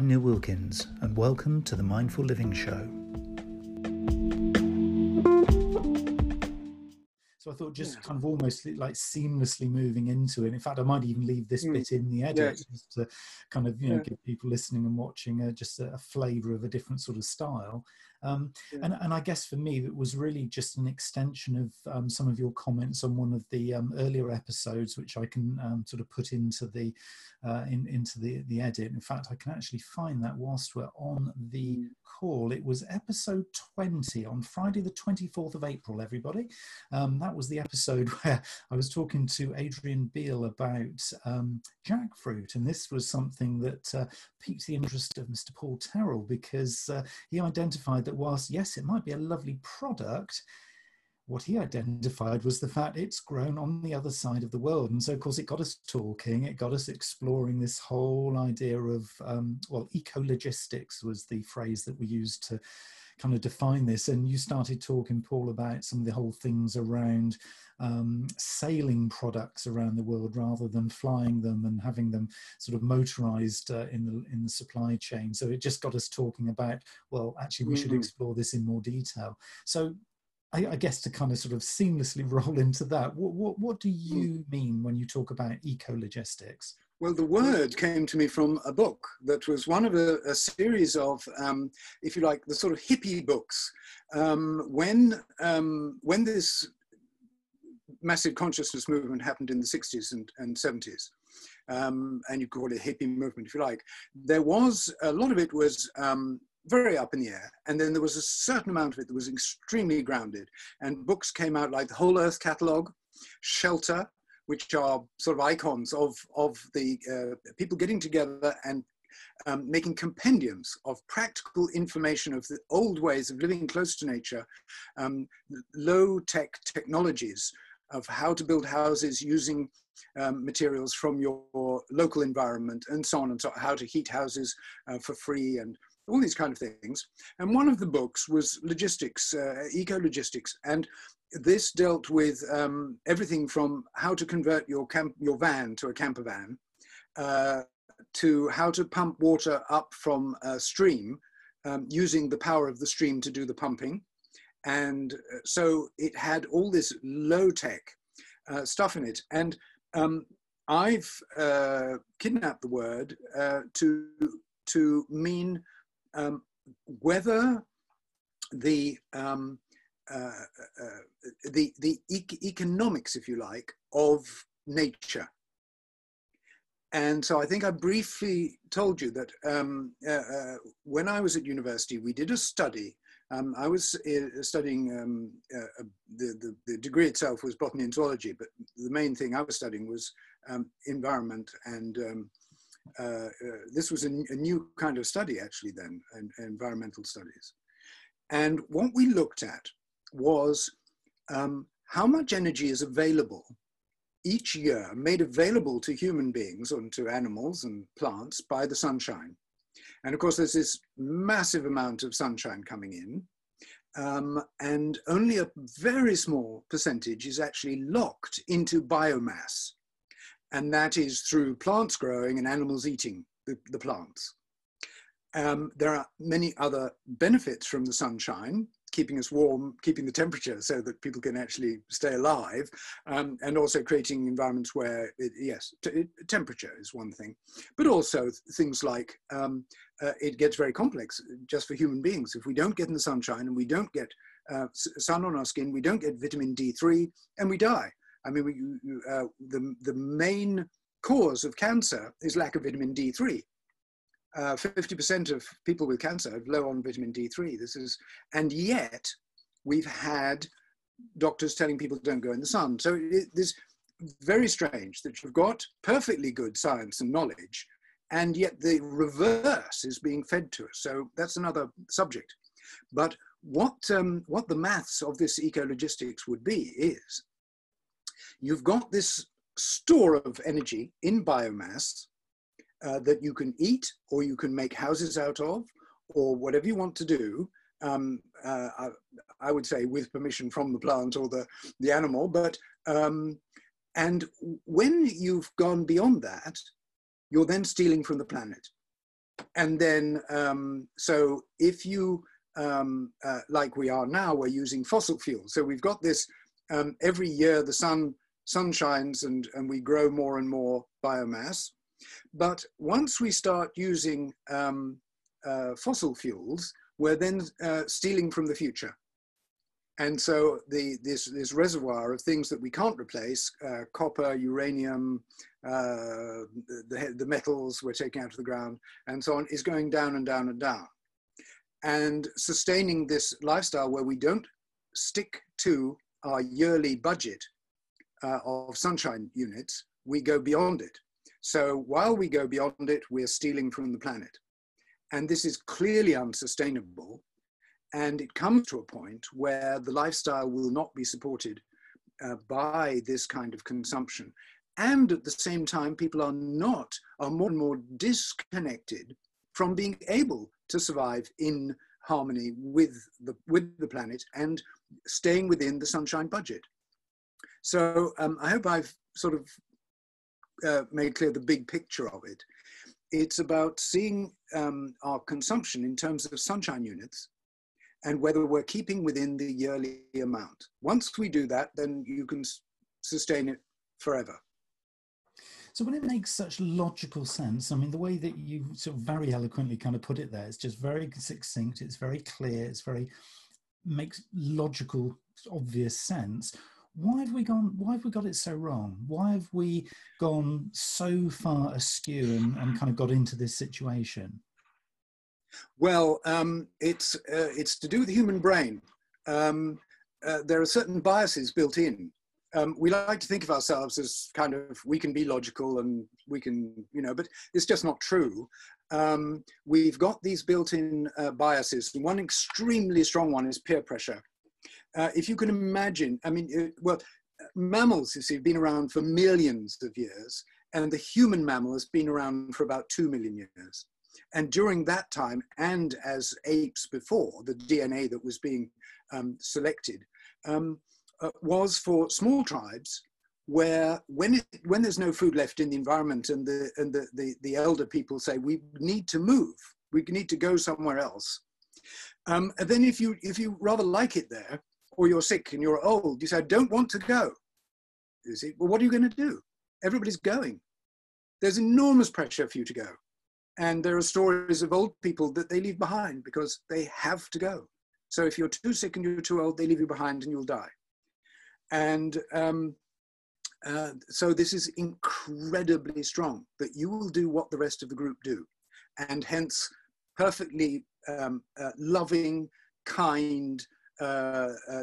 I'm Neil Wilkins, and welcome to the Mindful Living Show. So I thought just yeah. kind of almost like seamlessly moving into it. In fact, I might even leave this mm. bit in the edit yeah. just to kind of you know yeah. give people listening and watching a, just a, a flavour of a different sort of style. Um, yeah. and, and I guess for me, it was really just an extension of um, some of your comments on one of the um, earlier episodes, which I can um, sort of put into the uh, in, into the, the edit. In fact, I can actually find that whilst we're on the mm. call. It was episode 20 on Friday, the 24th of April, everybody. Um, that was the episode where I was talking to Adrian Beale about um, jackfruit. And this was something that uh, piqued the interest of Mr. Paul Terrell because uh, he identified that whilst, yes, it might be a lovely product, what he identified was the fact it's grown on the other side of the world. And so, of course, it got us talking, it got us exploring this whole idea of, um, well, eco logistics was the phrase that we used to kind of define this. And you started talking, Paul, about some of the whole things around um, sailing products around the world rather than flying them and having them sort of motorized uh, in the in the supply chain. So it just got us talking about well, actually, we mm-hmm. should explore this in more detail. So. I, I, guess to kind of sort of seamlessly roll into that, what, what, what do mm. you mean when you talk about eco logistics? Well, the word came to me from a book that was one of a, a series of, um, if you like, the sort of hippie books. Um, when um, when this massive consciousness movement happened in the 60s and, and 70s. Um, and you call it a hippie movement if you like. There was a lot of it was um, very up in the air, and then there was a certain amount of it that was extremely grounded. And books came out like the Whole Earth Catalogue, Shelter, which are sort of icons of of the uh, people getting together and um, making compendiums of practical information of the old ways of living close to nature, um, low tech technologies of how to build houses using um, materials from your local environment and so on and so on, how to heat houses uh, for free and all these kind of things. And one of the books was logistics, uh, eco logistics, and this dealt with um, everything from how to convert your camp, your van to a camper van, uh, to how to pump water up from a stream um, using the power of the stream to do the pumping, and uh, so it had all this low tech uh, stuff in it. And um, I've uh, kidnapped the word uh, to, to mean um, whether the, um, uh, uh, the, the e economics, if you like, of nature. And so I think I briefly told you that um, when I was at university, we did a study um, I was uh, studying, um, uh, uh, the, the, the, degree itself was botany and zoology, but the main thing I was studying was um, environment. And um, uh, uh, this was a, new kind of study actually then, environmental studies. And what we looked at was um, how much energy is available each year, made available to human beings and to animals and plants by the sunshine. And of course, there's this massive amount of sunshine coming in, um, and only a very small percentage is actually locked into biomass. And that is through plants growing and animals eating the, the plants. Um, there are many other benefits from the sunshine, keeping us warm, keeping the temperature so that people can actually stay alive, um, and also creating environments where, it, yes, temperature is one thing, but also things like um, uh, it gets very complex just for human beings. If we don't get in the sunshine and we don't get uh, sun on our skin, we don't get vitamin D3, and we die. I mean, we, uh, the, the main cause of cancer is lack of vitamin D3 uh, 50% of people with cancer have low on vitamin D3. This is, and yet we've had doctors telling people don't go in the sun. So it is very strange that you've got perfectly good science and knowledge, and yet the reverse is being fed to us. So that's another subject. But what, um, what the maths of this eco-logistics would be is you've got this store of energy in biomass uh, that you can eat or you can make houses out of or whatever you want to do. Um, uh, I, I, would say with permission from the plant or the, the animal, but um, and when you've gone beyond that, you're then stealing from the planet. and then, um, so if you, um, uh, like we are now, we're using fossil fuels. So we've got this, um, every year the sun, sun shines and, and we grow more and more biomass. But once we start using um, uh, fossil fuels, we're then uh, stealing from the future. And so the, this, this reservoir of things that we can't replace, uh, copper, uranium, uh, the, the metals we're taking out of the ground, and so on, is going down and down and down. And sustaining this lifestyle where we don't stick to our yearly budget uh, of sunshine units, we go beyond it. So while we go beyond it, we're stealing from the planet. And this is clearly unsustainable and it comes to a point where the lifestyle will not be supported uh, by this kind of consumption. And at the same time, people are not, are more and more disconnected from being able to survive in harmony with the, with the planet and staying within the sunshine budget. So um, I hope I've sort of uh, made clear the big picture of it. It's about seeing um, our consumption in terms of sunshine units and whether we're keeping within the yearly amount. Once we do that, then you can sustain it forever. So when it makes such logical sense, I mean, the way that you sort of very eloquently kind of put it there, it's just very succinct, it's very clear, it's very makes logical, obvious sense. Why have we gone? Why have we got it so wrong? Why have we gone so far askew and, and kind of got into this situation? Well, um, it's, uh, it's to do with the human brain. Um, uh, there are certain biases built in. Um, we like to think of ourselves as kind of, we can be logical and we can, you know, but it's just not true. Um, we've got these built-in uh, biases. One extremely strong one is peer pressure. Uh, if you can imagine, I mean, it, well, mammals, you see, have been around for millions of years, and the human mammal has been around for about two million years. And during that time, and as apes before, the DNA that was being um, selected um, uh, was for small tribes where when, it, when there's no food left in the environment and, the, and the, the, the elder people say, we need to move, we need to go somewhere else. Um, and then if you, if you rather like it there, or you're sick and you're old, you say, I don't want to go. You see, well, what are you going to do? Everybody's going. There's enormous pressure for you to go. And there are stories of old people that they leave behind because they have to go. So if you're too sick and you're too old, they leave you behind and you'll die. And um, uh, so this is incredibly strong that you will do what the rest of the group do. And hence, perfectly um, uh, loving, kind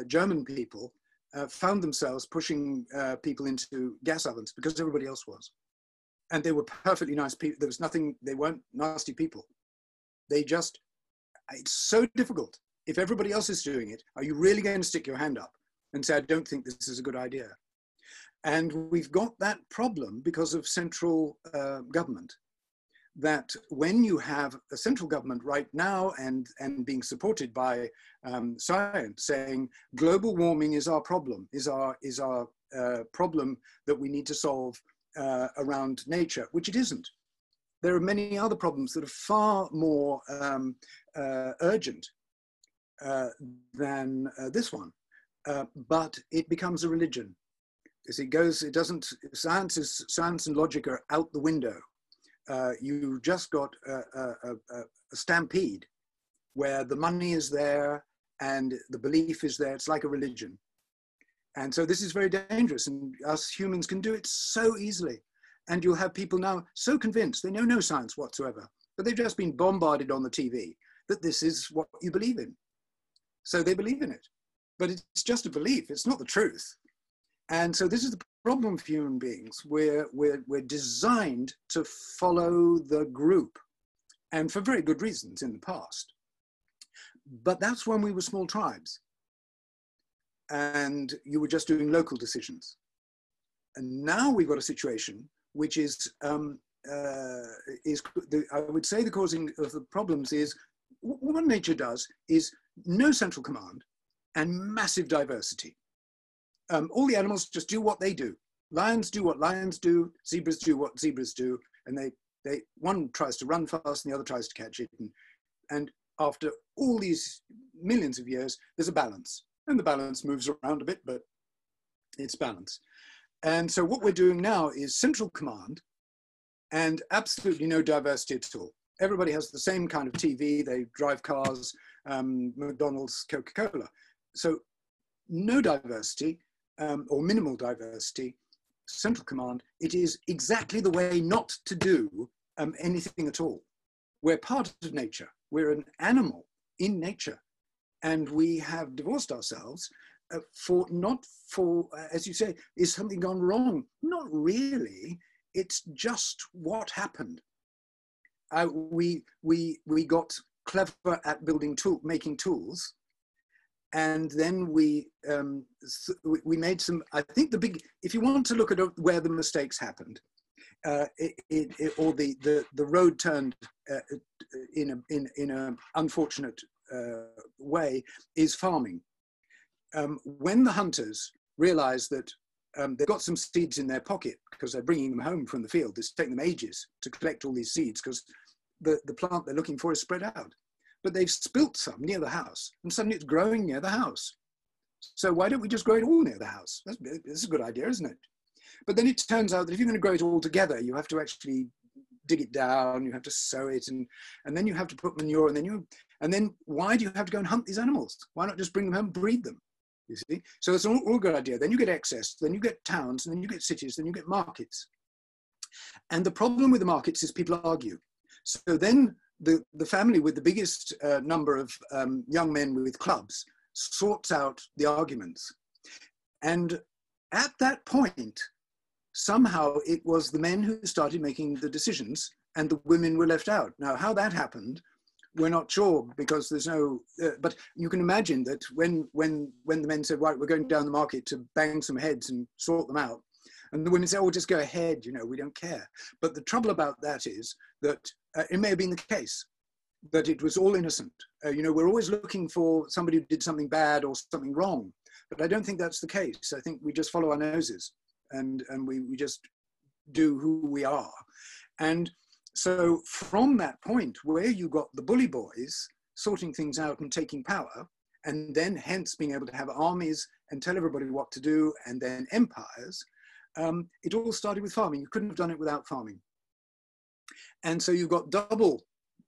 German people uh, found themselves pushing uh, people into gas ovens because everybody else was and they were perfectly nice people. There was nothing, they weren't nasty people. They just, it's so difficult. If everybody else is doing it, are you really going to stick your hand up and say, I don't think this is a good idea? And we've got that problem because of central uh, government. That when you have a central government right now and, and being supported by um, science saying global warming is our problem, is our, is our uh, problem that we need to solve uh, around nature, which it isn't. There are many other problems that are far more um, uh, urgent uh, than uh, this one, uh, but it becomes a religion. As it goes, it doesn't, science, is, science and logic are out the window. Uh, you just got a, a, a, stampede where the money is there and the belief is there. It's like a religion. And so this is very dangerous, and us humans can do it so easily. And you'll have people now so convinced they know no science whatsoever, but they've just been bombarded on the TV that this is what you believe in. So they believe in it. But it's just a belief, it's not the truth. And so this is the problem for human beings. We're, we're, we're designed to follow the group, and for very good reasons in the past. But that's when we were small tribes and you were just doing local decisions. And now we've got a situation which is, um, uh, is the, I would say the causing of the problems is what nature does is no central command and massive diversity. Um, all the animals just do what they do. Lions do what lions do, zebras do what zebras do, and they They, one tries to run fast and the other tries to catch it. And, and after all these millions of years, there's a balance. And the balance moves around a bit, but it's balance. And so what we're doing now is central command and absolutely no diversity at all. Everybody has the same kind of TV, they drive cars, um, McDonald's, Coca-Cola. So no diversity um, or minimal diversity, central command, it is exactly the way not to do um, anything at all. We're part of nature. We're an animal in nature. And we have divorced ourselves uh, for not for, uh, as you say, is something gone wrong? Not really. It's just what happened. Uh, we, we, we got clever at building tool, making tools. And then we, um, we made some, I think the big, if you want to look at where the mistakes happened, uh, it, it, it, or the, the, the road turned uh, in a in in a unfortunate uh, way is farming. Um, when the hunters realize that um, they've got some seeds in their pocket because they're bringing them home from the field, it's taken them ages to collect all these seeds because the, the plant they're looking for is spread out. But they've spilt some near the house and suddenly it's growing near the house. So why don't we just grow it all near the house? That's, that's a good idea, isn't it? But then it turns out that if you're going to grow it all together, you have to actually dig it down, you have to sow it, and, and then you have to put manure, and then you, and then why do you have to go and hunt these animals? Why not just bring them home, and breed them? You see, so it's all, all good idea. Then you get excess, then you get towns, and then you get cities, then you get markets. And the problem with the markets is people argue. So then the, the family with the biggest uh, number of um, young men with clubs sorts out the arguments. And at that point, somehow it was the men who started making the decisions and the women were left out. Now, how that happened, we're not sure because there's no, uh, but you can imagine that when, when, when the men said, right, we're going down the market to bang some heads and sort them out, and the women say, oh, just go ahead, you know, we don't care. But the trouble about that is that uh, it may have been the case that it was all innocent. Uh, you know, we're always looking for somebody who did something bad or something wrong, but I don't think that's the case. I think we just follow our noses and, and we, we just do who we are. And so from that point where you got the bully boys sorting things out and taking power, and then hence being able to have armies and tell everybody what to do, and then empires, um, it all started with farming. You couldn't have done it without farming. And so you've got double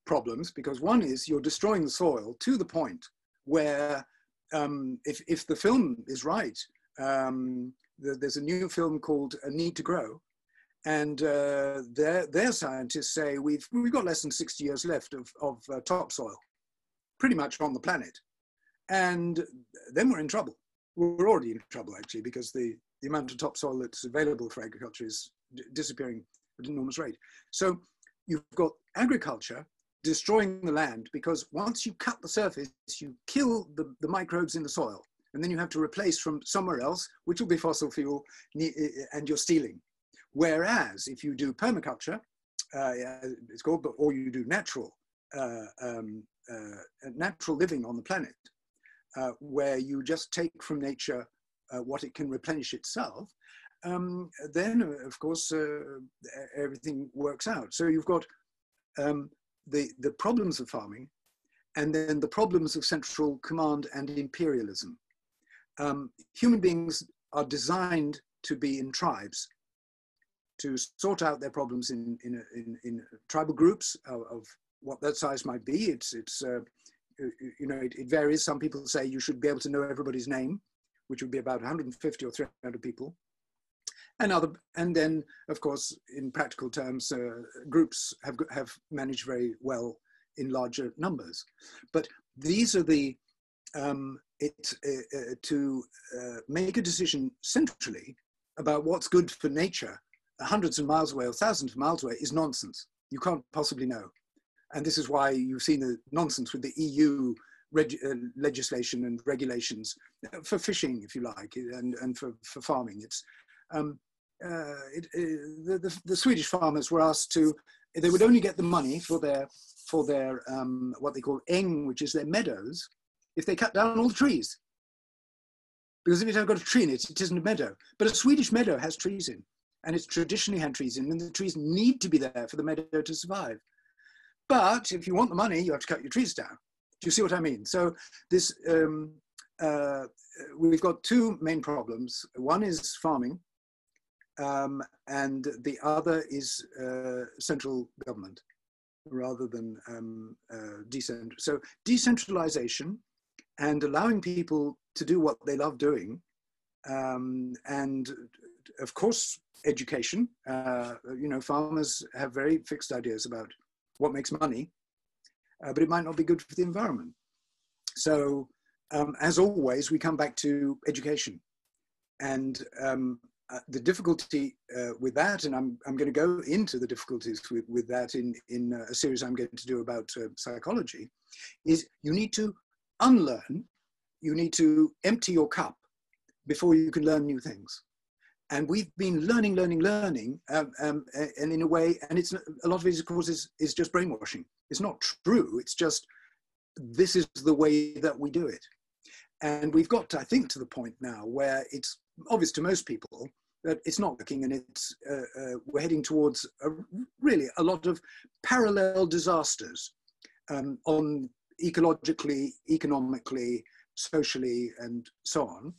problems because one is you're destroying the soil to the point where um, if, if the film is right, um, there's a new film called A Need to Grow, and uh, their, their scientists say we've, we've got less than 60 years left of, of uh, topsoil, pretty much on the planet. And then we're in trouble. We're already in trouble, actually, because the, the amount of topsoil that's available for agriculture is disappearing at an enormous rate. So you've got agriculture destroying the land because once you cut the surface, you kill the, the microbes in the soil and then you have to replace from somewhere else, which will be fossil fuel, and you're stealing. Whereas if you do permaculture, uh, it's called, or you do natural, uh, um, uh, natural living on the planet, uh, where you just take from nature uh, what it can replenish itself, um, then of course uh, everything works out. So you've got um, the, the problems of farming and then the problems of central command and imperialism um, human beings are designed to be in tribes, to sort out their problems in, in, in, in tribal groups of, of, what that size might be. It's, it's uh, you know, it, it, varies. Some people say you should be able to know everybody's name, which would be about 150 or 300 people. And, other, and then, of course, in practical terms, uh, groups have, have managed very well in larger numbers. But these are the um, it, uh, uh, to uh, make a decision centrally about what's good for nature hundreds of miles away or thousands of miles away is nonsense. You can't possibly know. And this is why you've seen the nonsense with the EU reg- uh, legislation and regulations for fishing, if you like, and, and for, for farming. It's, um, uh, it, uh, the, the, the, Swedish farmers were asked to, they would only get the money for their, for their um, what they call eng, which is their meadows, if they cut down all the trees. Because if you don't got a tree in it, it isn't a meadow. But a Swedish meadow has trees in. and it's traditionally had trees in, and the trees need to be there for the meadow to survive. But if you want the money, you have to cut your trees down. Do you see what I mean? So this, um, uh, we've got two main problems. One is farming, um, and the other is uh, central government rather than um, uh, decent. So decentralization and allowing people to do what they love doing, um, and of course education. Uh, you know, farmers have very fixed ideas about what makes money, uh, but it might not be good for the environment. So, um, as always, we come back to education. And um, uh, the difficulty uh, with that, and I'm, I'm going to go into the difficulties with, with that in, in uh, a series I'm going to do about uh, psychology, is you need to unlearn, you need to empty your cup before you can learn new things. And we've been learning, learning, learning, um, um, and in a way, and it's a lot of it, of course, is, is just brainwashing. It's not true. It's just this is the way that we do it. And we've got, I think, to the point now where it's obvious to most people that it's not working and it's, uh, uh, we're heading towards a, really a lot of parallel disasters um, on ecologically, economically, socially, and so on.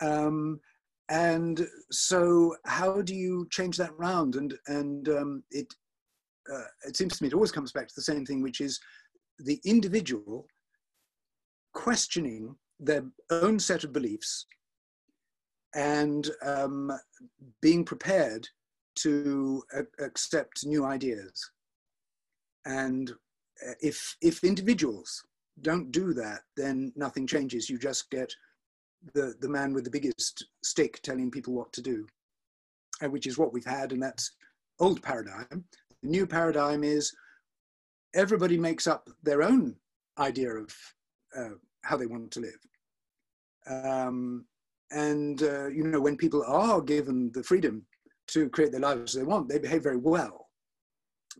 Um, and so how do you change that round? And, and um, it, uh, it seems to me it always comes back to the same thing, which is the individual questioning their own set of beliefs and um, being prepared to accept new ideas. And uh, if, if individuals don't do that, then nothing changes. You just get the, the man with the biggest stick telling people what to do, which is what we've had, and that's old paradigm. The new paradigm is everybody makes up their own idea of uh, how they want to live. Um, and, uh, you know, when people are given the freedom to create their lives as they want, they behave very well.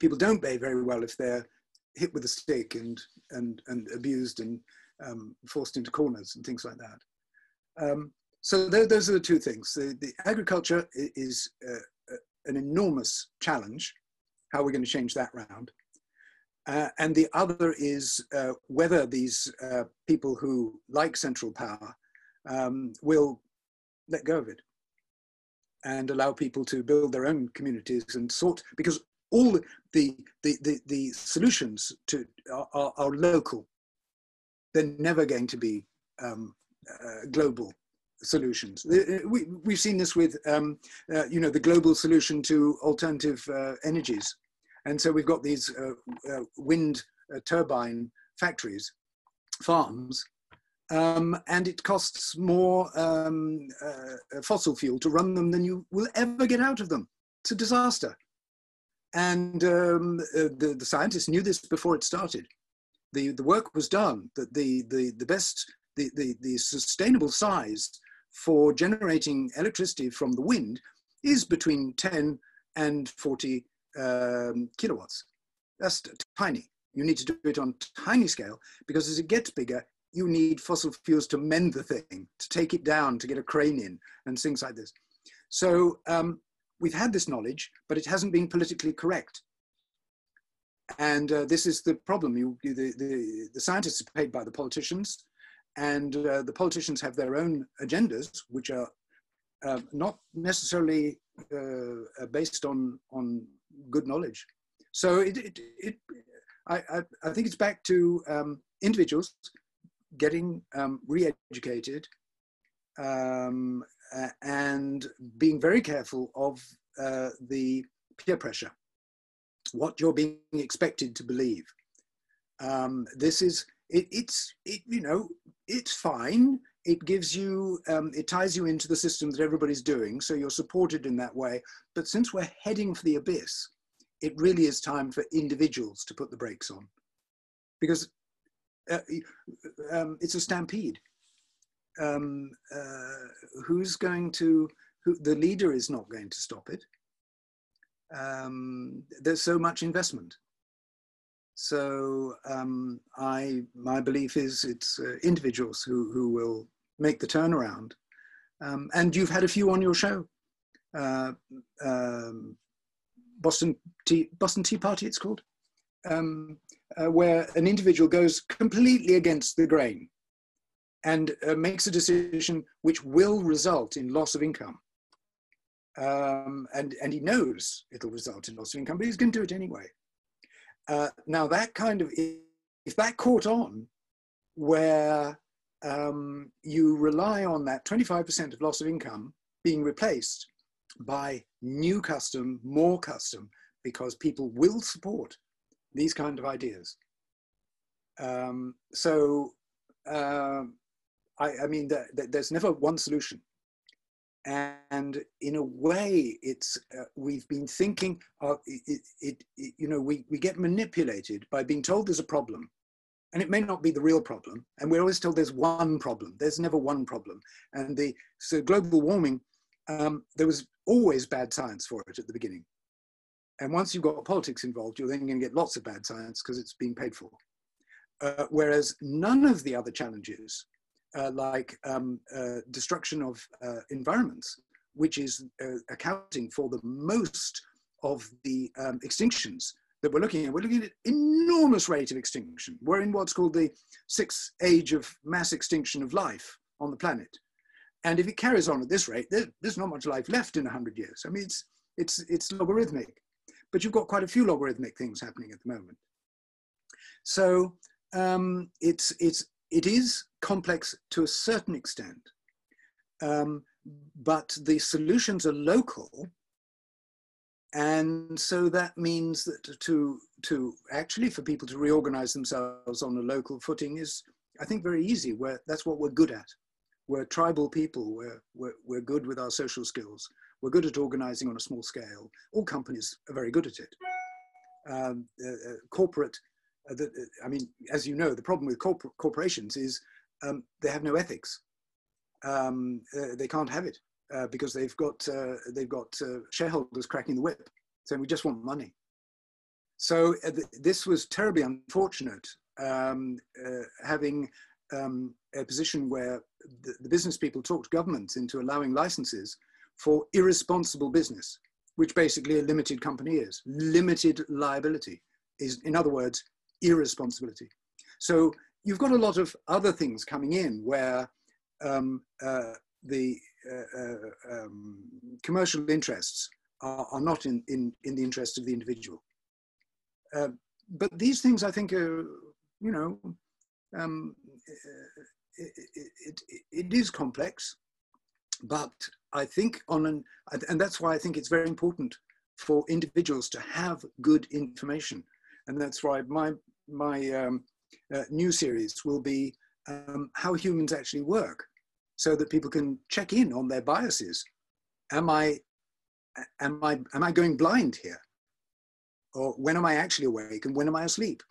People don't behave very well if they're hit with a stick and, and, and abused and um, forced into corners and things like that. Um, so th those are the two things. The, the agriculture is uh, an enormous challenge. How are we going to change that round? Uh, and the other is uh, whether these uh, people who like central power um, will let go of it and allow people to build their own communities and sort, because all the, the, the, the solutions to, are, are, are, local. They're never going to be um, uh, global solutions. We, we've seen this with, um, uh, you know, the global solution to alternative uh, energies and so we've got these uh, uh, wind uh, turbine factories, farms, um, and it costs more um, uh, fossil fuel to run them than you will ever get out of them. It's a disaster. And um, uh, the, the scientists knew this before it started. The, the work was done that the, the, the best, the, the, the sustainable size for generating electricity from the wind is between 10 and 40 um, kilowatts. That's tiny. You need to do it on tiny scale because as it gets bigger, you need fossil fuels to mend the thing, to take it down, to get a crane in, and things like this. So um, we've had this knowledge, but it hasn't been politically correct. And uh, this is the problem. You, the, the, the, scientists are paid by the politicians, and uh, the politicians have their own agendas, which are uh, not necessarily uh, based on, on good knowledge. So it, it, it I, I, I, think it's back to um, individuals getting um, re-educated um, uh, and being very careful of uh, the peer pressure, what you're being expected to believe. Um, this is, it, it's, it, you know, it's fine. It gives you, um, it ties you into the system that everybody's doing, so you're supported in that way. But since we're heading for the abyss, it really is time for individuals to put the brakes on because uh, um, it's a stampede. Um, uh, who's going to, who, the leader is not going to stop it. Um, there's so much investment. So um, I, my belief is it's uh, individuals who, who will make the turnaround. Um, and you've had a few on your show uh, um, Boston Tea Boston Tea Party. It's called, um, uh, where an individual goes completely against the grain and uh, makes a decision which will result in loss of income. Um, and, and he knows it'll result in loss of income, but he's going to do it anyway. Uh, now, that kind of, if that caught on, where um, you rely on that 25% of loss of income being replaced by new custom, more custom, because people will support these kind of ideas. Um, so, uh, I, I, mean, the, the, there's never one solution. And in a way, it's uh, we've been thinking, of it, it, it, you know, we, we get manipulated by being told there's a problem, and it may not be the real problem. And we're always told there's one problem. There's never one problem. And the so global warming, um, there was always bad science for it at the beginning. And once you've got politics involved, you're then going to get lots of bad science because it's being paid for. Uh, whereas none of the other challenges, uh, like um, uh, destruction of uh, environments, which is uh, accounting for the most of the um, extinctions that we're looking at, we're looking at enormous rate of extinction. We're in what's called the sixth age of mass extinction of life on the planet. And if it carries on at this rate, there, there's not much life left in 100 years. I mean, it's, it's, it's logarithmic but you've got quite a few logarithmic things happening at the moment. So um, it's, it's, it is complex to a certain extent, um, but the solutions are local. And so that means that to, to actually for people to reorganize themselves on a local footing is, I think, very easy. Where that's what we're good at. We're tribal people. We're, we're, we're good with our social skills. We're good at organizing on a small scale. All companies are very good at it. Um, uh, uh, corporate, uh, the, uh, I mean, as you know, the problem with corpor corporations is um, they have no ethics. Um, uh, they can't have it uh, because they've got, they've got shareholders cracking the whip saying we just want money. So th this was terribly unfortunate, um, having um, a position where the, the, business people talked governments into allowing licenses for irresponsible business, which basically a limited company is. Limited liability is, in other words, irresponsibility. So you've got a lot of other things coming in where um, uh, the uh, uh, um, commercial interests are, are, not in, in, in the interest of the individual. Uh, but these things, I think, are, you know, um, it, it, it, it is complex, but I think on an, and that's why I think it's very important for individuals to have good information. And that's why my, my um, uh, new series will be um, how humans actually work so that people can check in on their biases. Am I, am I, am I going blind here? Or when am I actually awake and when am I asleep?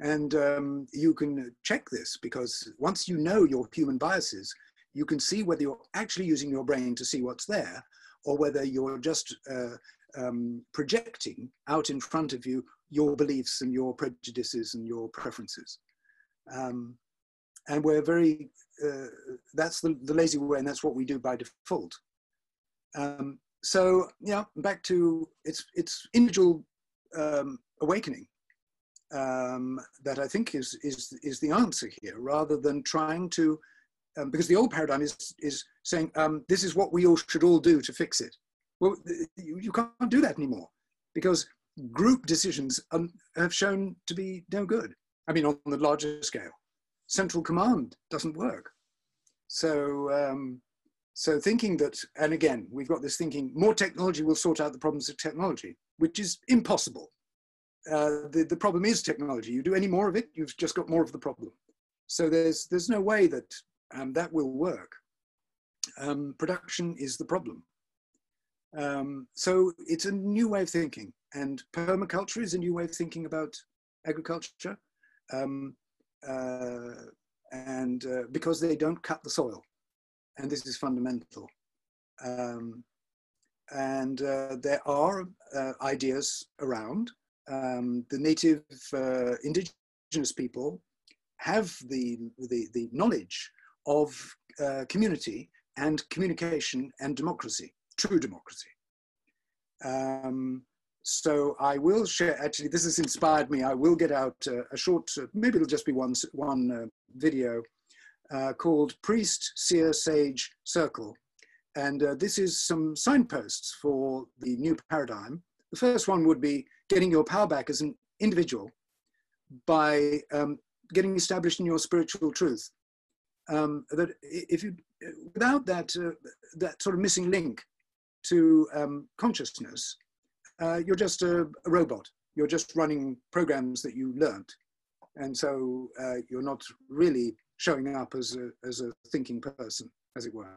And um, you can check this because once you know your human biases, you can see whether you're actually using your brain to see what's there or whether you're just uh, um, projecting out in front of you your beliefs and your prejudices and your preferences. Um, and we're very, uh, that's the, the, lazy way and that's what we do by default. Um, so yeah, back to it's, it's individual um, awakening um, that I think is, is, is the answer here rather than trying to um, because the old paradigm is, is saying um, this is what we all should all do to fix it. Well, you, you can't do that anymore because group decisions um, have shown to be no good. I mean, on the larger scale, central command doesn't work. So, um, so thinking that, and again, we've got this thinking more technology will sort out the problems of technology, which is impossible. Uh, the, the problem is technology. You do any more of it, you've just got more of the problem. So there's, there's no way that um, that will work. Um, production is the problem. Um, so it's a new way of thinking and permaculture is a new way of thinking about agriculture. Um, uh, and uh, because they don't cut the soil and this is fundamental. Um, and uh, there are uh, ideas around. Um, the native uh, indigenous people have the, the, the knowledge of uh, community and communication and democracy, true democracy. Um, so I will share, actually, this has inspired me. I will get out uh, a short, uh, maybe it'll just be one, one uh, video uh, called Priest, Seer, Sage, Circle. And uh, this is some signposts for the new paradigm. The first one would be getting your power back as an individual by um, getting established in your spiritual truth. Um, that if you, without that, uh, that sort of missing link to um, consciousness, uh, you're just a, a, robot. You're just running programs that you learned. And so uh, you're not really showing up as a, as a thinking person, as it were.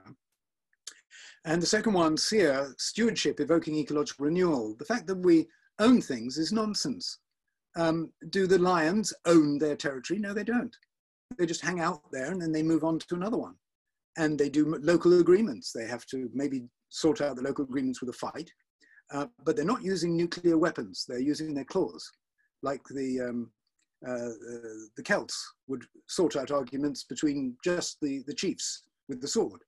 And the second one, seer, stewardship, evoking ecological renewal. The fact that we own things is nonsense. Um, do the lions own their territory? No, they don't. They just hang out there and then they move on to another one. And they do local agreements. They have to maybe sort out the local agreements with a fight, uh, but they're not using nuclear weapons. They're using their claws, like the um, uh, uh, the Celts would sort out arguments between just the the chiefs with the sword.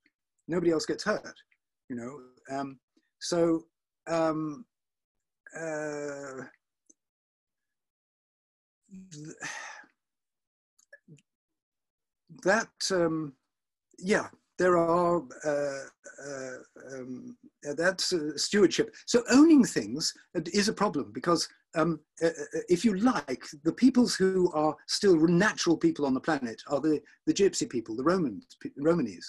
Nobody else gets hurt, you know. Um, so um, uh, that um, yeah there are uh, uh, um, that's uh, stewardship. So owning things is a problem because um, uh, uh, if you like the peoples who are still natural people on the planet are the, the gypsy people the romans romanese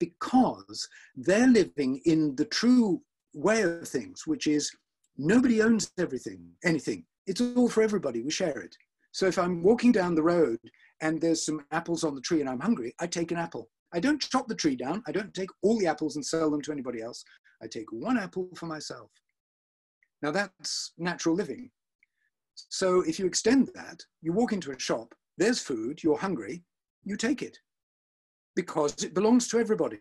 because they're living in the true way of things which is nobody owns everything anything. It's all for everybody. We share it. So if I'm walking down the road and there's some apples on the tree and I'm hungry, I take an apple. I don't chop the tree down. I don't take all the apples and sell them to anybody else. I take one apple for myself. Now that's natural living. So if you extend that, you walk into a shop, there's food, you're hungry, you take it because it belongs to everybody.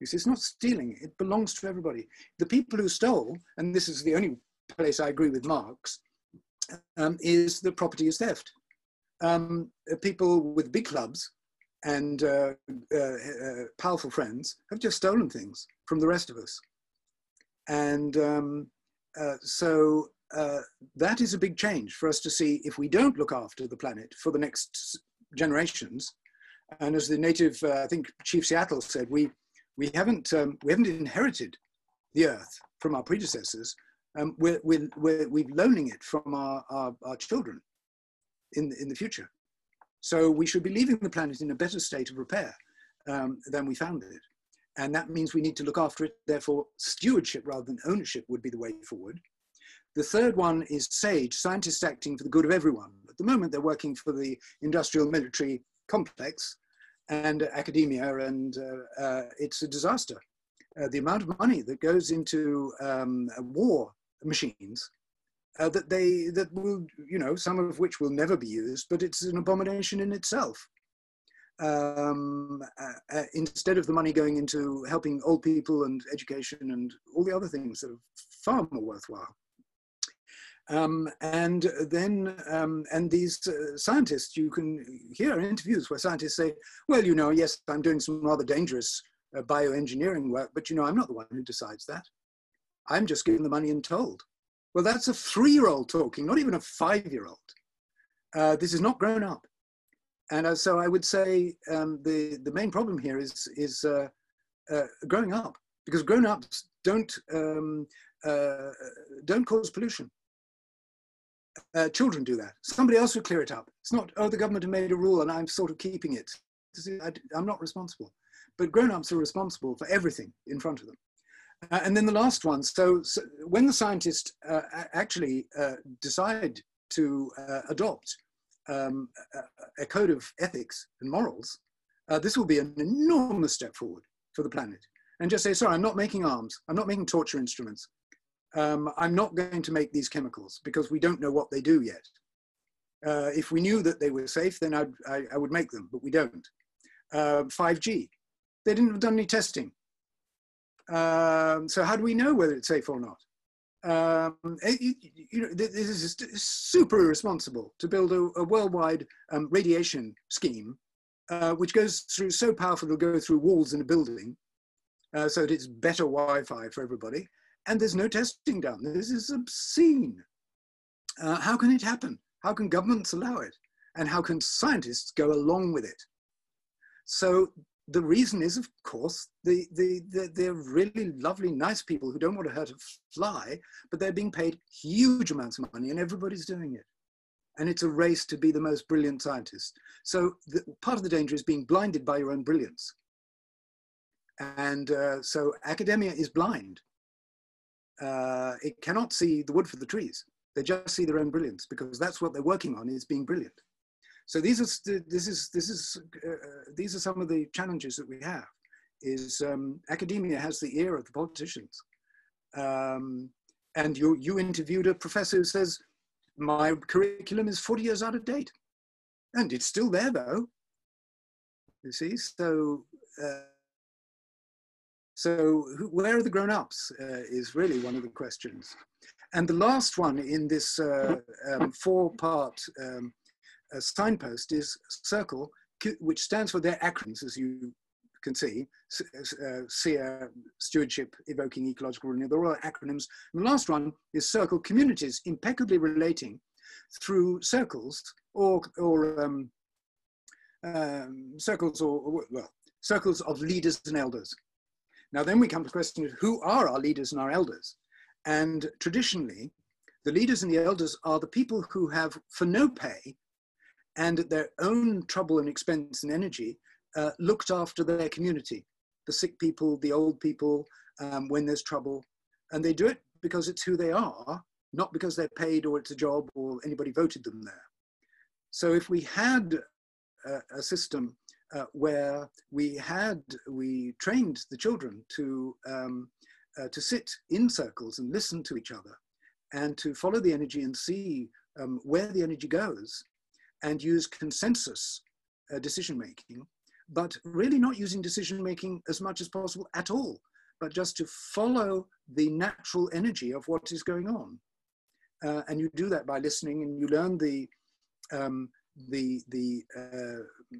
You see, it's not stealing, it belongs to everybody. The people who stole, and this is the only place I agree with Marx, um, is that property is theft. Um, people with big clubs and uh, uh, uh, powerful friends have just stolen things from the rest of us. And um, uh, so uh, that is a big change for us to see if we don't look after the planet for the next generations. And as the native, I think Chief Seattle said, we, we, haven't, um, we haven't inherited the earth from our predecessors um, we're, we're, we're, we're loaning it from our, our, our children in, in the future. So we should be leaving the planet in a better state of repair um, than we found it. And that means we need to look after it. Therefore, stewardship rather than ownership would be the way forward. The third one is SAGE, scientists acting for the good of everyone. At the moment, they're working for the industrial military complex and academia, and uh, uh, it's a disaster. Uh, the amount of money that goes into um, war machines uh, that they that will you know some of which will never be used but it's an abomination in itself. Um, uh, uh, instead of the money going into helping old people and education and all the other things that are far more worthwhile. Um, and then um, and these uh, scientists you can hear interviews where scientists say well you know yes i'm doing some rather dangerous uh, bioengineering work but you know i'm not the one who decides that. I'm just given the money and told. Well, that's a three year old talking, not even a five year old. Uh, this is not grown up. And uh, so I would say um, the, the main problem here is, is uh, uh growing up, because grown ups don't, um, uh, don't cause pollution. Uh, children do that. Somebody else would clear it up. It's not, oh, the government have made a rule and I'm sort of keeping it. I'm not responsible. But grown ups are responsible for everything in front of them. Uh, and then the last one. So, so when the scientists uh, actually uh, decide to uh, adopt um, a, a, code of ethics and morals, uh, this will be an enormous step forward for the planet. And just say, sorry, I'm not making arms. I'm not making torture instruments. Um, I'm not going to make these chemicals because we don't know what they do yet. Uh, if we knew that they were safe, then I'd, I, I would make them, but we don't. 5G, they didn't have done any testing. Um, so how do we know whether it's safe or not? Um, it, you know, this is super irresponsible to build a, a worldwide um, radiation scheme, uh, which goes through so powerful it'll go through walls in a building, uh, so that it's better Wi-Fi for everybody, and there's no testing done. This is obscene. Uh, how can it happen? How can governments allow it? And how can scientists go along with it? So the reason is, of course, the, the, the, they're really lovely, nice people who don't want to hurt a fly, but they're being paid huge amounts of money and everybody's doing it. And it's a race to be the most brilliant scientist. So the, part of the danger is being blinded by your own brilliance. And uh, so academia is blind. Uh, it cannot see the wood for the trees. They just see their own brilliance because that's what they're working on is being brilliant. So these are this is this is uh, uh, these are some of the challenges that we have. Is um, academia has the ear of the politicians, um, and you you interviewed a professor who says my curriculum is 40 years out of date, and it's still there though. You see, so. Uh, so who, where are the grown-ups uh, is really one of the questions. And the last one in this uh, um, four-part um, uh, signpost is CIRCLE, which stands for their acronyms, as you can see, uh, Stewardship, Evoking Ecological Renewal, they're all acronyms. And the last one is CIRCLE, Communities Impeccably Relating through circles or, or um, um, circles or, well, circles of leaders and elders. Now then we come to the question of who are our leaders and our elders? And traditionally, the leaders and the elders are the people who have, for no pay and at their own trouble and expense and energy, uh, looked after their community, the sick people, the old people, um, when there's trouble. And they do it because it's who they are, not because they're paid or it's a job or anybody voted them there. So if we had a, a system uh, where we had, we trained the children to um, uh, to sit in circles and listen to each other and to follow the energy and see um, where the energy goes and use consensus uh, decision making, but really not using decision making as much as possible at all, but just to follow the natural energy of what is going on. Uh, and you do that by listening and you learn the, um, the, the, uh,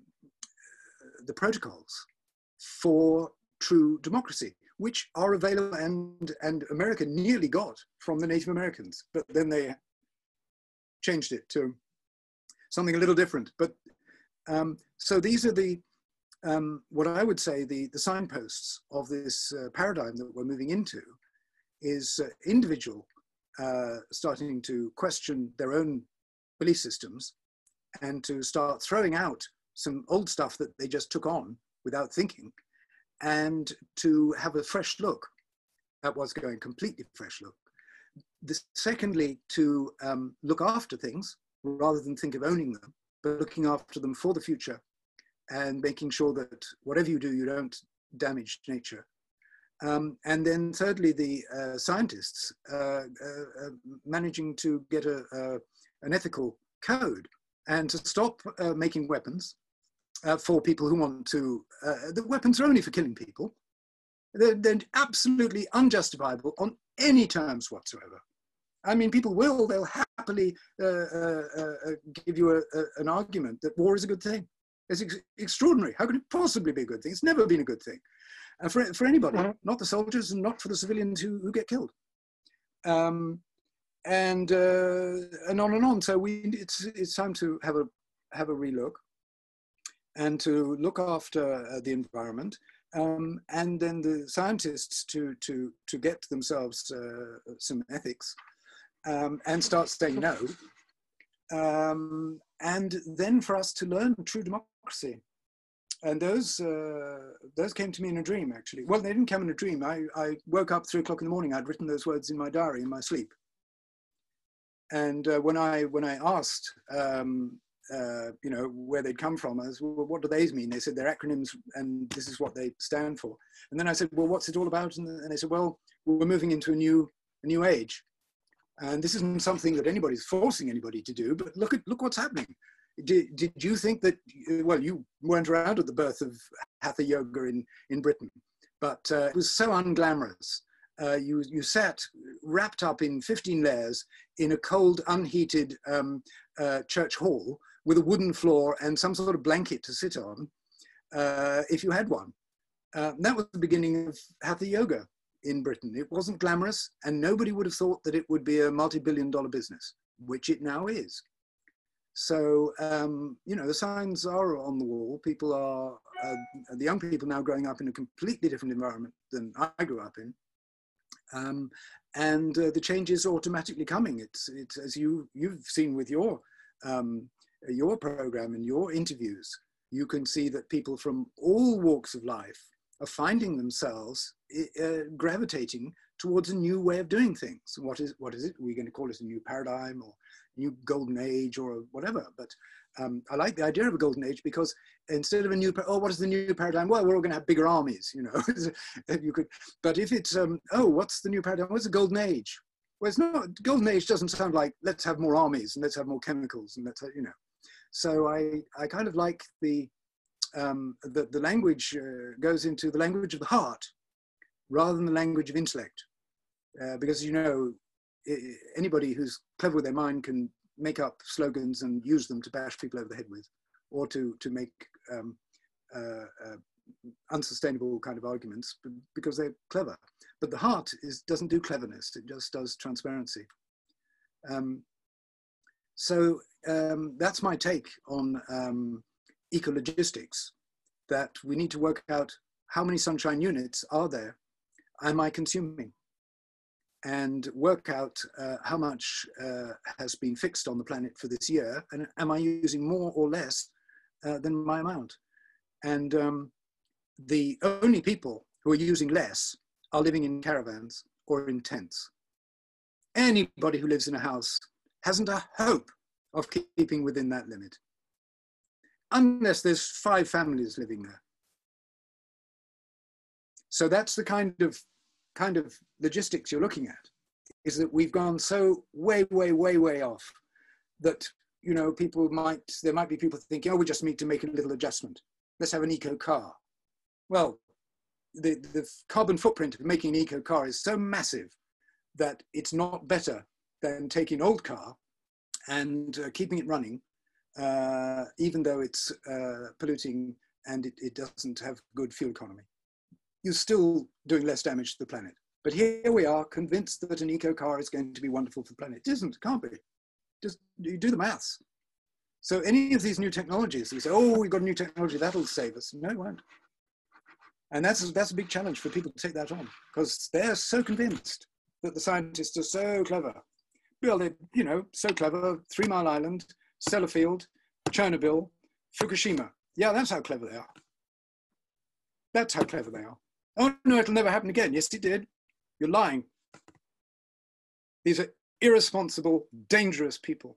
the protocols for true democracy which are available and, and America nearly got from the Native Americans, but then they changed it to something a little different. But um, so these are the, um, what I would say, the, the signposts of this uh, paradigm that we're moving into is uh, individual uh, starting to question their own belief systems and to start throwing out some old stuff that they just took on without thinking and to have a fresh look at what's going, completely fresh look. The, secondly, to um, look after things rather than think of owning them, but looking after them for the future and making sure that whatever you do, you don't damage nature. Um, and then thirdly, the uh, scientists uh, uh, uh managing to get a, an ethical code and to stop uh, making weapons uh, for people who want to, the weapons are only for killing people. They're, they're, absolutely unjustifiable on any terms whatsoever. I mean, people will, they'll happily uh, uh, uh give you a, a, an argument that war is a good thing. It's ex extraordinary. How could it possibly be a good thing? It's never been a good thing. And for, for anybody, mm-hmm. not the soldiers and not for the civilians who, who get killed. Um, and, uh, and on and on. So we, it's, it's time to have a, have a relook and to look after uh, the environment. Um, and then the scientists to, to, to get themselves uh, some ethics um, and start saying no. Um, and then for us to learn true democracy. And those, uh, those came to me in a dream, actually. Well, they didn't come in a dream. I, I woke up three o'clock in the morning. I'd written those words in my diary in my sleep. And uh, when I when I asked um, uh, you know, where they'd come from. I was, well, what do these mean? They said they're acronyms and this is what they stand for. And then I said, well, what's it all about? And, and they said, well, we're moving into a new, a new age. And this isn't something that anybody's forcing anybody to do, but look at, look what's happening. Did, did you think that, well, you weren't around at the birth of Hatha Yoga in, in Britain, but uh, it was so unglamorous. Uh, you, you sat wrapped up in 15 layers in a cold, unheated um, uh, church hall with a wooden floor and some sort of blanket to sit on, uh, if you had one. Uh, that was the beginning of Hatha Yoga. In Britain. It wasn't glamorous, and nobody would have thought that it would be a multi-billion dollar business, which it now is. So, um, you know, the signs are on the wall. People are, uh, the young people now growing up in a completely different environment than I grew up in. Um, and uh, the change is automatically coming. It's, it's as you, you've seen with your, um, your program and your interviews, you can see that people from all walks of life are finding themselves uh, gravitating towards a new way of doing things. What is, what is it? We're going to call it a new paradigm or new golden age or whatever. But um, I like the idea of a golden age because instead of a new, oh, what is the new paradigm? Well, we're all going to have bigger armies, you know. you could, but if it's, um, oh, what's the new paradigm? What's the golden age? Well, it's not. Golden age doesn't sound like let's have more armies and let's have more chemicals and let's, you know. So I, I kind of like the, um, the, the language uh, goes into the language of the heart rather than the language of intellect. Uh, because you know, anybody who's clever with their mind can make up slogans and use them to bash people over the head with, or to to make um, uh, uh, unsustainable kind of arguments because they're clever. But the heart is doesn't do cleverness; it just does transparency. Um, so um, that's my take on um, ecologistics. That we need to work out how many sunshine units are there. Am I consuming? and work out uh, how much uh, has been fixed on the planet for this year, and am I using more or less uh, than my amount? And um, the only people who are using less are living in caravans or in tents. Anybody who lives in a house hasn't a hope of keeping within that limit, unless there's five families living there. So that's the kind of kind of logistics you're looking at is that we've gone so way, way, way, way off that, you know, people might, there might be people thinking, oh, we just need to make a little adjustment. Let's have an eco car. Well, the, the carbon footprint of making an eco car is so massive that it's not better than taking an old car and uh, keeping it running, uh, even though it's uh, polluting and it, it doesn't have good fuel economy you're still doing less damage to the planet. But here we are convinced that an eco car is going to be wonderful for the planet. It isn't, it can't be. Just you do the maths. So any of these new technologies, you say, oh, we've got a new technology, that'll save us. No, it won't. And that's, that's a big challenge for people to take that on because they're so convinced that the scientists are so clever. Well, they're, you know, so clever, Three Mile Island, Sellafield, Chernobyl, Fukushima. Yeah, that's how clever they are. That's how clever they are. Oh, no, it'll never happen again. Yes, it did. You're lying. These are irresponsible, dangerous people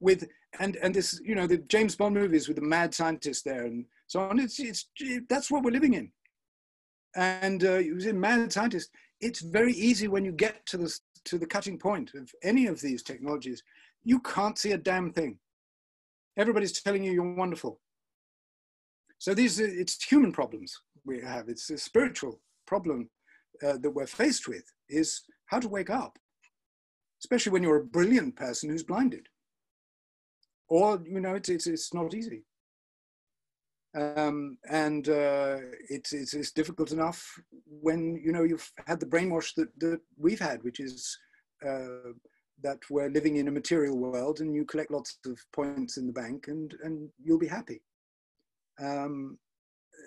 with, and, and this, you know, the James Bond movies with the mad scientist there and so on. It's, it's, that's what we're living in. And uh, it was in mad scientist. It's very easy when you get to the, to the cutting point of any of these technologies. You can't see a damn thing. Everybody's telling you you're wonderful. So these, it's human problems we have. It's a spiritual problem uh, that we're faced with is how to wake up, especially when you're a brilliant person who's blinded. Or, you know, it's, it's, it's not easy. Um, and uh, it's, it's, it's, difficult enough when, you know, you've had the brainwash that, that we've had, which is uh, that we're living in a material world and you collect lots of points in the bank and, and you'll be happy. Um,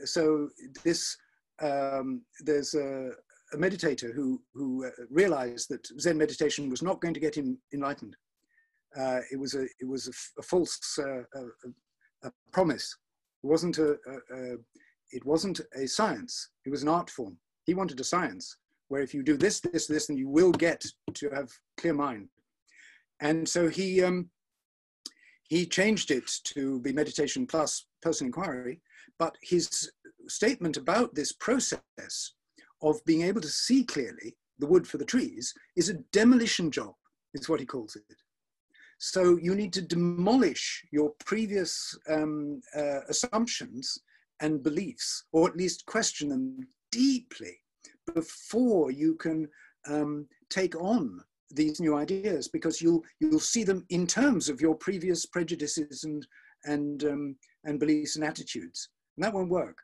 so this um, there's a, a, meditator who who uh, realized that Zen meditation was not going to get him enlightened. Uh, it was a it was a, a false uh, a, promise. It wasn't a, it wasn't a science. It was an art form. He wanted a science where if you do this, this, this, then you will get to have clear mind. And so he um, he changed it to be meditation plus personal inquiry but his statement about this process of being able to see clearly the wood for the trees is a demolition job, is what he calls it. So you need to demolish your previous um, uh, assumptions and beliefs, or at least question them deeply before you can um, take on these new ideas, because you'll you'll see them in terms of your previous prejudices and and um, and beliefs and attitudes. And that won't work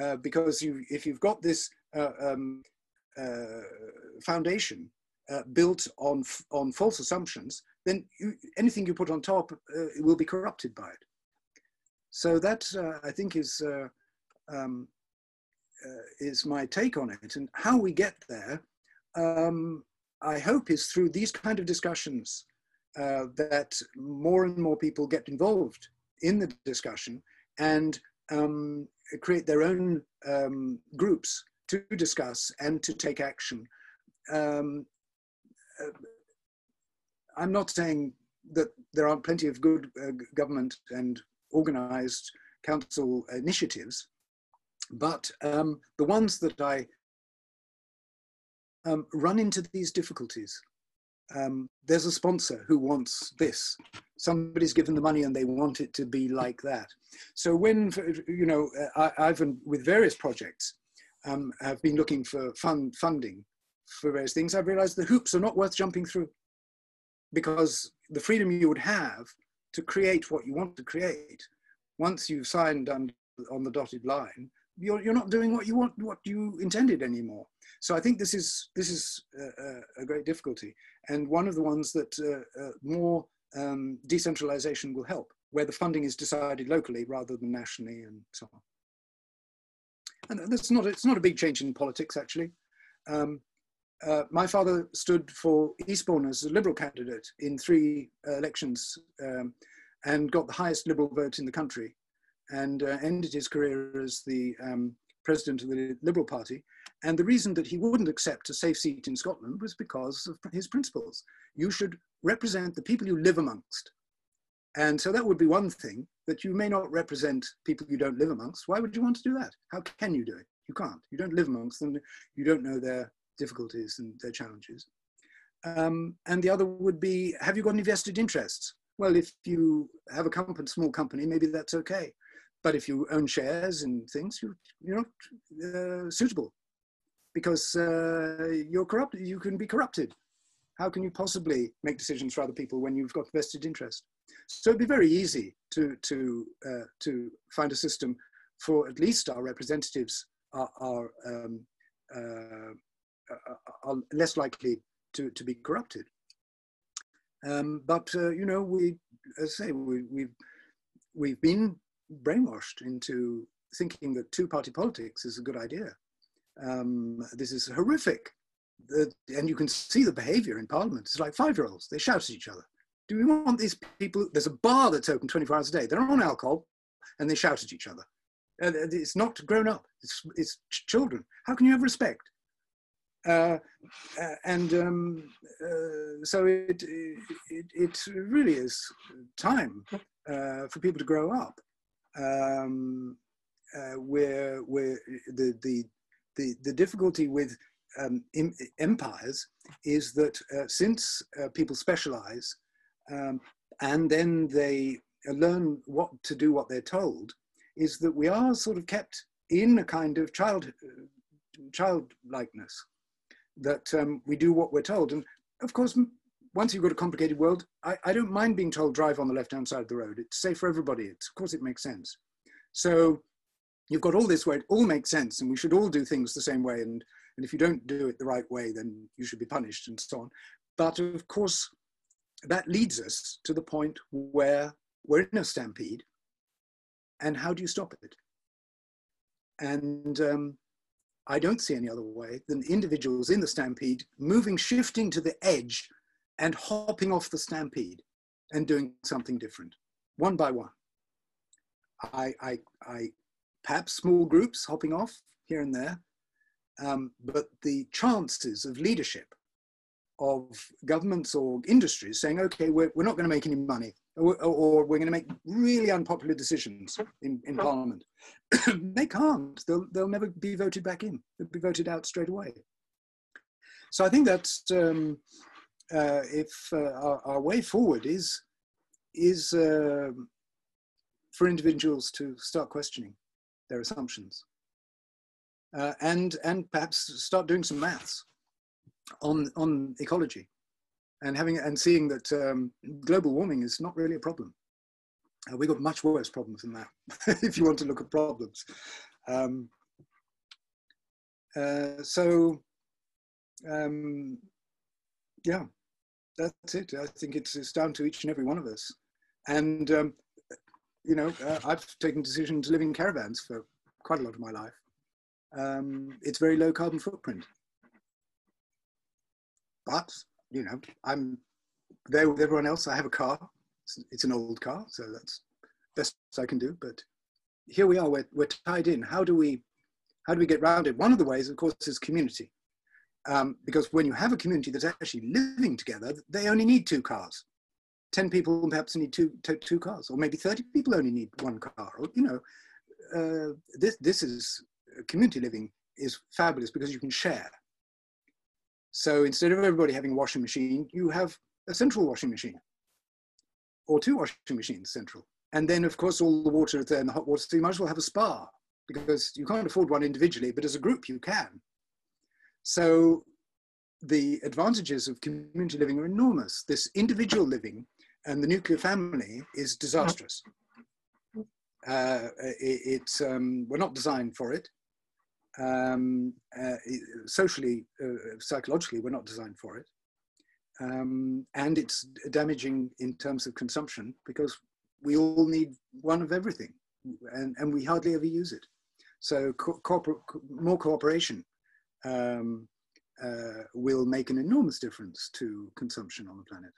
uh, because you, if you've got this uh, um, uh, foundation uh, built on, on false assumptions, then you, anything you put on top uh, will be corrupted by it. So that, uh, I think, is, um, is my take on it. And how we get there, um, I hope, is through these kind of discussions that more and more people get involved in the discussion and um, create their own um, groups to discuss and to take action. Um, uh, I'm not saying that there aren't plenty of good uh, government and organized council initiatives, but um, the ones that I um, run into these difficulties. Um, there's a sponsor who wants this. Somebody's given the money and they want it to be like that. So when, you know, I, have been with various projects, um, have been looking for fund funding for various things, I've realized the hoops are not worth jumping through because the freedom you would have to create what you want to create, once you've signed on, on the dotted line, you're, you're not doing what you want, what you intended anymore. So I think this is, this is a, a great difficulty. And one of the ones that uh, uh, more um, decentralization will help, where the funding is decided locally rather than nationally and so on. And that's not, it's not a big change in politics, actually. Um, uh, my father stood for Eastbourne as a Liberal candidate in three uh, elections um, and got the highest Liberal vote in the country and uh, ended his career as the um, president of the Liberal Party. And the reason that he wouldn't accept a safe seat in Scotland was because of his principles. You should represent the people you live amongst. And so that would be one thing, that you may not represent people you don't live amongst. Why would you want to do that? How can you do it? You can't. You don't live amongst them. You don't know their difficulties and their challenges. Um, and the other would be, have you got any vested interests? Well, if you have a company, small company, maybe that's okay. But if you own shares and things, you, you're not uh, suitable because uh, you're corrupt. You can be corrupted. How can you possibly make decisions for other people when you've got vested interest? So it'd be very easy to to uh, to find a system for at least our representatives are, are um, uh, are less likely to, to be corrupted. Um, but, uh, you know, we, as I say, we, we've, we've been brainwashed into thinking that two-party politics is a good idea. Um, this is horrific. The, and you can see the behavior in Parliament. It's like five-year-olds. They shout at each other. Do we want these people? There's a bar that's open 24 hours a day. They're on alcohol and they shout at each other. It's not grown up. It's, it's children. How can you have respect? Uh, uh, and um, uh, so it, it, it, really is time uh, for people to grow up. Um, uh, where where the, the, the, the difficulty with um, empires is that since people specialize um, and then they learn what to do what they're told, is that we are sort of kept in a kind of child childlikeness that um, we do what we're told. And of course, once you've got a complicated world, I, I don't mind being told drive on the left-hand side of the road. It's safe for everybody. It's, of course, it makes sense. So you've got all this where it all makes sense and we should all do things the same way. And, and if you don't do it the right way, then you should be punished and so on. But of course, that leads us to the point where we're in a stampede and how do you stop it? And um, I don't see any other way than individuals in the stampede moving, shifting to the edge and hopping off the stampede and doing something different, one by one. I, I, I perhaps small groups hopping off here and there, um, but the chances of leadership of governments or industries saying, okay, we're, we're not going to make any money, or, or we're going to make really unpopular decisions in, in Parliament. they can't. They'll, they'll never be voted back in. They'll be voted out straight away. So I think that's um, uh, if uh, our, our, way forward is, is uh, for individuals to start questioning their assumptions uh, and, and perhaps start doing some maths on, on ecology and having and seeing that um, global warming is not really a problem. Uh, we've got much worse problems than that, if you want to look at problems. Um, uh, so um, yeah, that's it. I think it's, it's down to each and every one of us. And, um, you know, uh, I've taken decisions to live in caravans for quite a lot of my life. Um, it's very low carbon footprint. But, you know, I'm there with everyone else. I have a car. It's, it's an old car, so that's best I can do. But here we are, we're, we're tied in. How do we, how do we get around it? One of the ways, of course, is community. Um, because when you have a community that's actually living together, they only need two cars. 10 people perhaps need two, two cars, or maybe 30 people only need one car. Or, you know, uh, this, this is community living is fabulous because you can share. So instead of everybody having a washing machine, you have a central washing machine or two washing machines central. And then of course, all the water is there in the hot water, so you might as well have a spa because you can't afford one individually, but as a group you can. So the advantages of community living are enormous. This individual living and the nuclear family is disastrous. Uh, it, it's um, we're not designed for it. Um, uh, socially, uh, psychologically, we're not designed for it, um, and it's damaging in terms of consumption because we all need one of everything, and, and we hardly ever use it. So, co- more cooperation um, uh, will make an enormous difference to consumption on the planet.